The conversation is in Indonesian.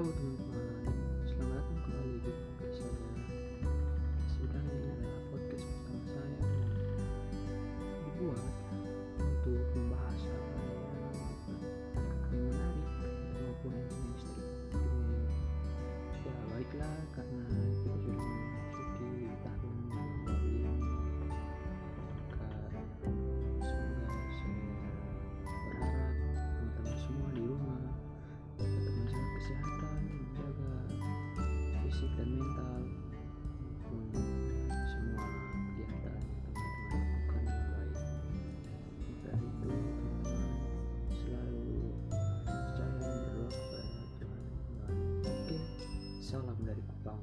Halo teman-teman, selamat datang kembali di podcast saya. Sebenarnya ini adalah podcast pertama saya yang dibuat untuk membahas hal yang menarik maupun yang mainstream Ya baiklah karena fisik dan mental. Maupun semua kegiatan yang teman-teman lakukan yang baik. Kita itu teman-teman selalu percaya dan berdoa kepada Tuhan. Oke salam dari Kupang.